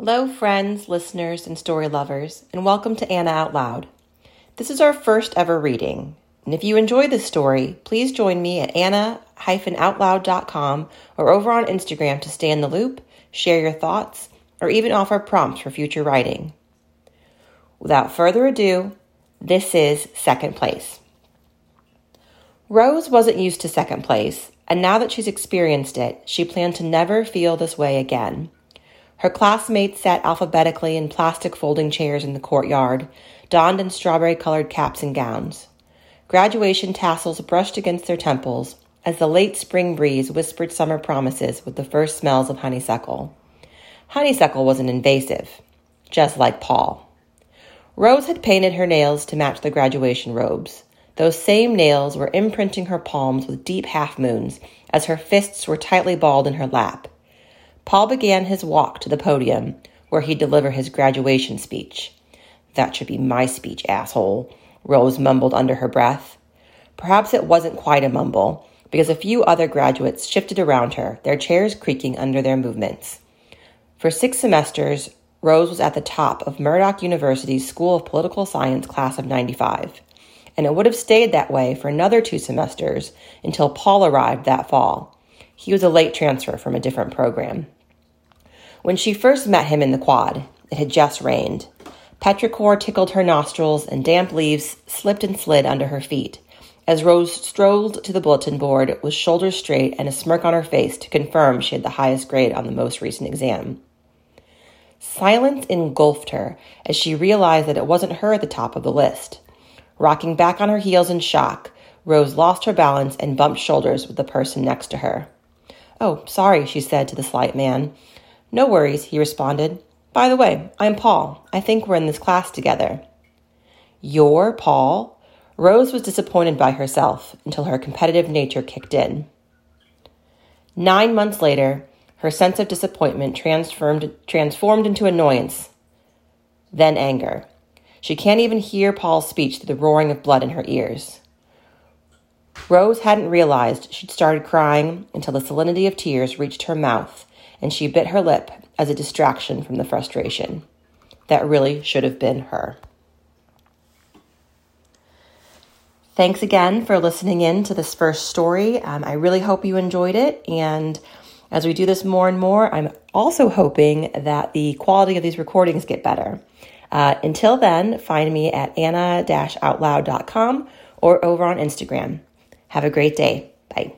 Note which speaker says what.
Speaker 1: Hello, friends, listeners, and story lovers, and welcome to Anna Out Loud. This is our first ever reading, and if you enjoy this story, please join me at anna-outloud.com or over on Instagram to stay in the loop, share your thoughts, or even offer prompts for future writing. Without further ado, this is Second Place. Rose wasn't used to second place, and now that she's experienced it, she planned to never feel this way again. Her classmates sat alphabetically in plastic folding chairs in the courtyard, donned in strawberry colored caps and gowns. Graduation tassels brushed against their temples as the late spring breeze whispered summer promises with the first smells of honeysuckle. Honeysuckle wasn't invasive, just like Paul. Rose had painted her nails to match the graduation robes. Those same nails were imprinting her palms with deep half moons as her fists were tightly balled in her lap. Paul began his walk to the podium where he'd deliver his graduation speech. That should be my speech, asshole, Rose mumbled under her breath. Perhaps it wasn't quite a mumble, because a few other graduates shifted around her, their chairs creaking under their movements. For six semesters, Rose was at the top of Murdoch University's School of Political Science class of 95, and it would have stayed that way for another two semesters until Paul arrived that fall. He was a late transfer from a different program. When she first met him in the quad, it had just rained. Petrichor tickled her nostrils, and damp leaves slipped and slid under her feet. As Rose strolled to the bulletin board with shoulders straight and a smirk on her face to confirm she had the highest grade on the most recent exam. Silence engulfed her as she realized that it wasn't her at the top of the list. Rocking back on her heels in shock, Rose lost her balance and bumped shoulders with the person next to her. Oh, sorry, she said to the slight man. No worries, he responded. By the way, I'm Paul. I think we're in this class together. You're Paul? Rose was disappointed by herself until her competitive nature kicked in. Nine months later, her sense of disappointment transformed, transformed into annoyance, then anger. She can't even hear Paul's speech through the roaring of blood in her ears. Rose hadn't realized she'd started crying until the salinity of tears reached her mouth and she bit her lip as a distraction from the frustration. That really should have been her. Thanks again for listening in to this first story. Um, I really hope you enjoyed it. And as we do this more and more, I'm also hoping that the quality of these recordings get better. Uh, until then, find me at anna-outloud.com or over on Instagram. Have a great day. Bye.